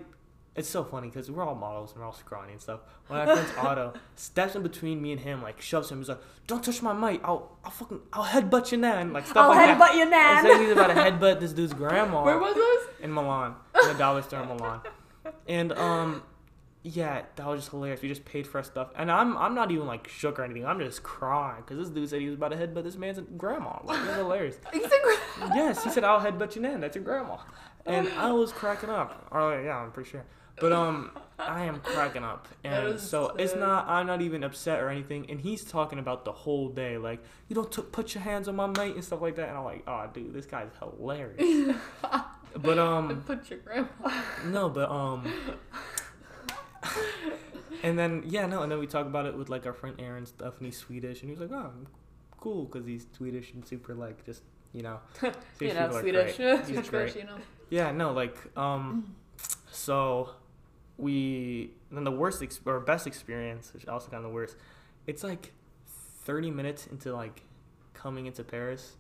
it's so funny because we're all models and we're all scrawny and stuff. My friends, Otto, steps in between me and him, like shoves him. He's like, "Don't touch my mic. I'll, I'll fucking, I'll headbutt you now." And like stuff I'll like that. headbutt you, And Nan. saying he's about to headbutt this dude's grandma [LAUGHS] Where was this? in Milan, in the dollar store in Milan. And um, yeah, that was just hilarious. We just paid for our stuff, and I'm I'm not even like shook or anything. I'm just crying because this dude said he was about to headbutt this man's grandma. Like, it's hilarious. [LAUGHS] You think- [LAUGHS] yes, he said I'll headbutt you then. That's your grandma. And I was cracking up. Or yeah, I'm pretty sure. But um, I am cracking up, [LAUGHS] and so it's not. I'm not even upset or anything. And he's talking about the whole day, like you don't t- put your hands on my mate and stuff like that. And I'm like, oh, dude, this guy's hilarious. but um, Put your grandma. no, but um. And then yeah no and then we talk about it with like our friend Aaron stuff and he's Swedish and he was like oh cool because he's Swedish and super like just you know [LAUGHS] You Swedish know, Swedish. He's great. [LAUGHS] you know. Yeah, no, like, um, so we then the worst ex- or best experience, which also kind of the worst. It's like thirty minutes into like coming into Paris,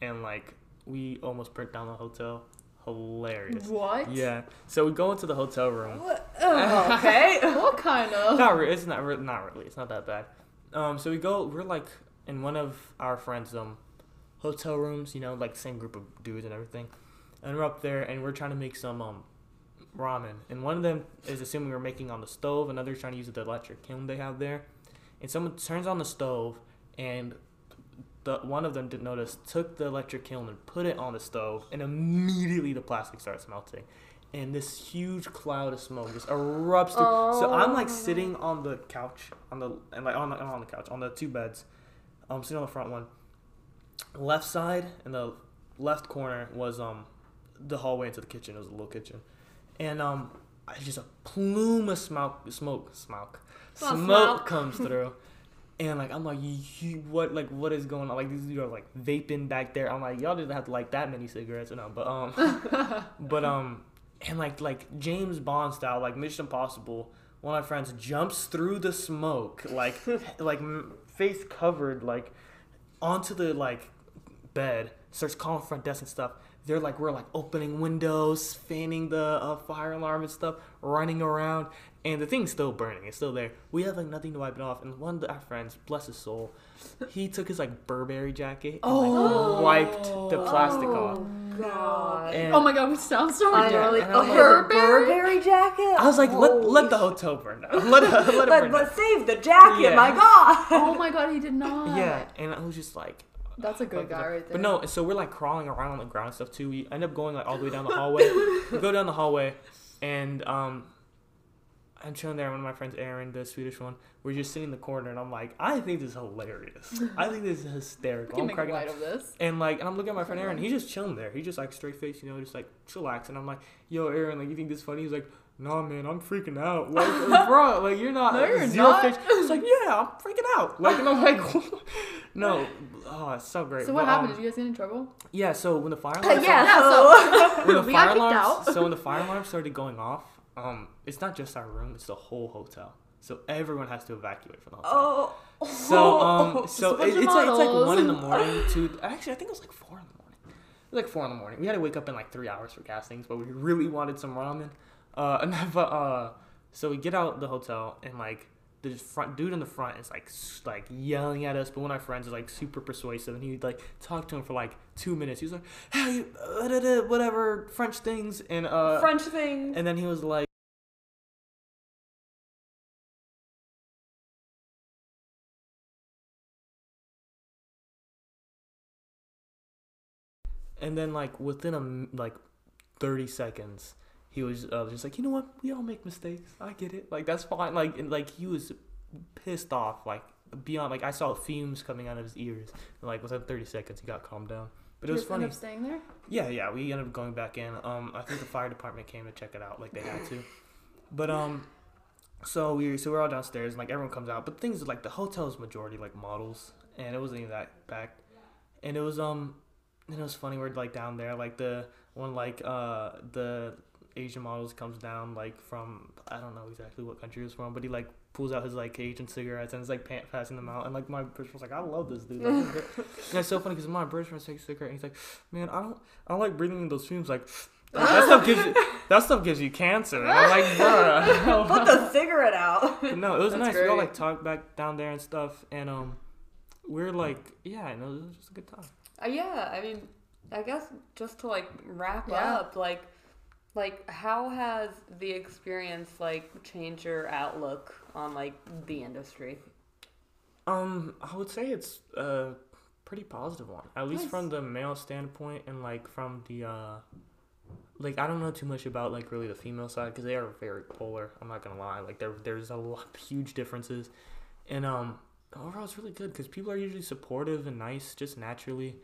and like we almost burnt down the hotel. Hilarious. What? Yeah. So we go into the hotel room. Oh, okay. [LAUGHS] What kind of? Not re- it's not re- not really. It's not that bad. Um, so we go. We're like in one of our friends' um hotel rooms. You know, like same group of dudes and everything. And we're up there and we're trying to make some um ramen. And one of them is assuming we're making on the stove. Another's trying to use the electric kiln they have there. And someone turns on the stove and. The, one of them didn't notice, took the electric kiln and put it on the stove, and immediately the plastic starts melting and this huge cloud of smoke just erupts. Through. So I'm like sitting on the couch on the and like on the, on the couch on the two beds. I'm sitting on the front one. Left side and the left corner was um the hallway into the kitchen. It was a little kitchen, and um I just a plume of smoke smoke smoke Oh, smoke smoke. comes through. [LAUGHS] And like I'm like, what like what is going on? Like these dudes are like vaping back there. I'm like, y'all didn't have to like that many cigarettes, or no? But um, [LAUGHS] but um, and like like James Bond style, like Mission Impossible. One of my friends jumps through the smoke, like [LAUGHS] like m- face covered, like onto the like bed. Starts calling front desk and stuff. They're like we're like opening windows, fanning the uh, fire alarm and stuff, running around, and the thing's still burning. It's still there. We have like nothing to wipe it off. And one of our friends, bless his soul, he took his like Burberry jacket and like, wiped the plastic off. God. And Oh my god, we sound so I Yeah, really. and Oh, like- Burberry? Burberry jacket. I was like, let, Holy let the hotel burn down. Let, it- let it But, burn down. but save the jacket, Yeah. my God. [LAUGHS] Oh my god, he did not. Yeah, and I was just like, That's a good guy right there. But no, so we're like crawling around on the ground and stuff too. We end up going like all the way down the hallway. we go down the hallway, and um, I'm chilling there. One of my friends, Aaron, the Swedish one, we're just sitting in the corner, and I'm like, I think this is hilarious. I think this is [LAUGHS] hysterical. can I'm cracking light up. of this. And like, and I'm looking at my friend Aaron. He's just chilling there. He's just like straight face, you know, just like chillax. And I'm like, Yo, Aaron, like, you think this funny? He's like, Nah, man, I'm freaking out. Like, [LAUGHS] bro, like you're not. No, you're zero not. Face. He's like, Yeah, I'm freaking out. Like, and I'm like, [LAUGHS] No, oh, it's so great. So what But, happened? um, Did you guys get in trouble? yeah, so when the fire Uh, alarm yeah, so- when the We fire got kicked alarms out. so when the fire alarm started going off, um, it's not just our room, it's the whole hotel. So everyone has to evacuate from the hotel. Oh. So um, [LAUGHS] so it, it's like it's like one in the morning. [LAUGHS] To actually, I think it was like four in the morning. It was like four in the morning. We had to wake up in like three hours for castings, but we really wanted some ramen. Uh, [LAUGHS] and then, but uh, so we get out the hotel and like the front dude in the front is like like yelling at us, but one of our friends is like super persuasive, and he like talked to him for like two minutes. He was like, "Hey, uh, whatever French things," and uh, French things. and then he was like. And then, like within a like thirty seconds, he was uh, just like, you know what? We all make mistakes. I get it. Like that's fine. Like and like he was pissed off. Like beyond. Like I saw fumes coming out of his ears. And, like within thirty seconds, he got calmed down. But it was funny. End up staying there. Yeah, yeah, we ended up going back in. Um, I think the fire department came to check it out, like they had to. But um, so we so we're all downstairs, and like everyone comes out. But things like the hotel's majority like models, and it wasn't even that packed. And it was um, and it was funny. We're like down there, like the one like uh the Asian models comes down like from I don't know exactly what country he was from, but he like pulls out his like Asian cigarettes and is like pa- passing them out. And like my British was like, I love this dude. Like, [LAUGHS] and it's so funny because my British friend takes a cigarette and he's like, Man, I don't I don't like breathing in those fumes. Like [LAUGHS] that stuff gives you that stuff gives you cancer. And I'm like, bruh. [LAUGHS] Put the cigarette out. But no, it was That's nice. We all like talked back down there and stuff, and um, we're like, yeah, no, it was just a good time. Uh, yeah, I mean, I guess just to like wrap Yeah. up, like, like how has the experience like changed your outlook on like the industry? Um, I would say it's a pretty positive one, at least Nice. from the male standpoint, and like from the uh, like I don't know too much about like really the female side because they are very polar. I'm not gonna lie, like there there's a lot huge differences, and um, overall it's really good because people are usually supportive and nice just naturally,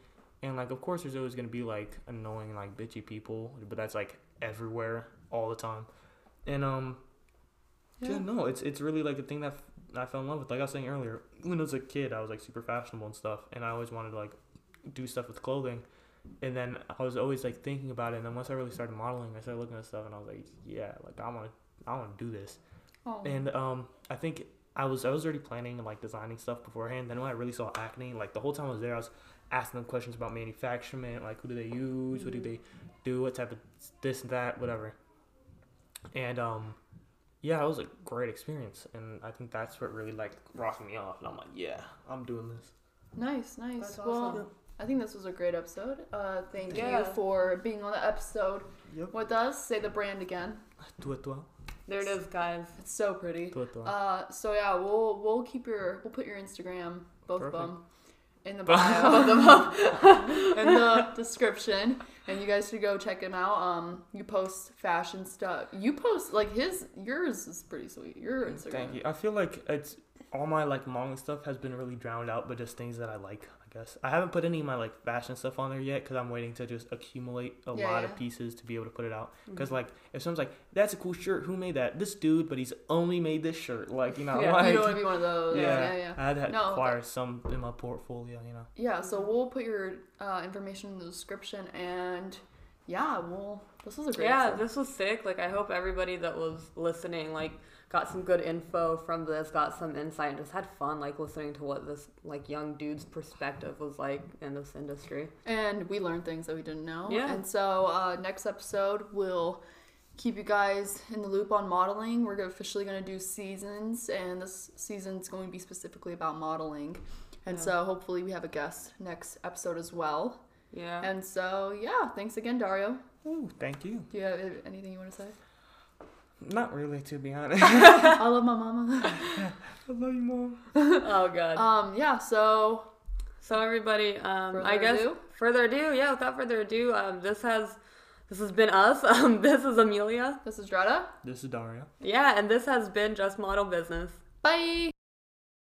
and like of course there's always gonna be like annoying like bitchy people, but that's like everywhere all the time, and um. Yeah. Yeah. no, it's it's really like a thing that I fell in love with. Like I was saying earlier, when I was a kid, I was like super fashionable and stuff, and I always wanted to like do stuff with clothing. And then I was always like thinking about it. And then once I really started modeling, I started looking at stuff, and I was like, yeah, like I want to I want to do this. Oh. And um, I think I was I was already planning and like designing stuff beforehand. Then when I really saw acne, like the whole time I was there, I was asking them questions about manufacturing, like who do they use, what do they do, what type of this and that, whatever. And um, yeah, it was a great experience, and I think that's what really like rocked me off. And I'm like, yeah, I'm doing this. Nice, nice. That's well, awesome. I think this was a great episode. Uh, thank you for being on the episode Yep. with us. Say the brand again. Tua tua, There it is, guys. It's so pretty. tua tua. Uh, so yeah, we'll we'll keep your we'll put your Instagram both Perfect. of them in the bio, both of them [LAUGHS] in the [LAUGHS] description, and you guys should go check him out. Um, you post fashion stuff. You post like his yours is pretty sweet. Your Instagram. Thank you. I feel like it's all my like modeling stuff has been really drowned out, but just things that I like. I guess I haven't put any of my like fashion stuff on there yet because I'm waiting to just accumulate a Yeah, lot yeah. of pieces to be able to put it out. Mm-hmm. Because like if someone's like, "That's a cool shirt. Who made that? This dude, but he's only made this shirt." Like you know, Yeah, like you don't want to be one of those. yeah, Yeah, yeah. I had to No, acquire some in my portfolio. You know. Yeah, so we'll put your uh, information in the description, and yeah, we'll. This was a great. Yeah, episode. this was sick. Like, I hope everybody that was listening, like, got some good info from this, got some insight, and just had fun, like, listening to what this, like, young dude's perspective was like in this industry. and we learned things that we didn't know. Yeah. And so uh, next episode we'll keep you guys in the loop on modeling. We're officially going to do seasons, and this season's going to be specifically about modeling. And Yeah. so hopefully we have a guest next episode as well. Yeah. And so yeah, thanks again, Dario. Ooh, thank you. Do you have anything you want to say? Not really, to be honest. [LAUGHS] I love my mama. [LAUGHS] I love you, mom. oh, God. um, yeah. So So everybody, um, I guess ado? further ado, yeah. Without further ado, um, this has this has been us. [LAUGHS] Um, this is Amelia. this is Drada. This is Daria. Yeah, and this has been just model business. Bye.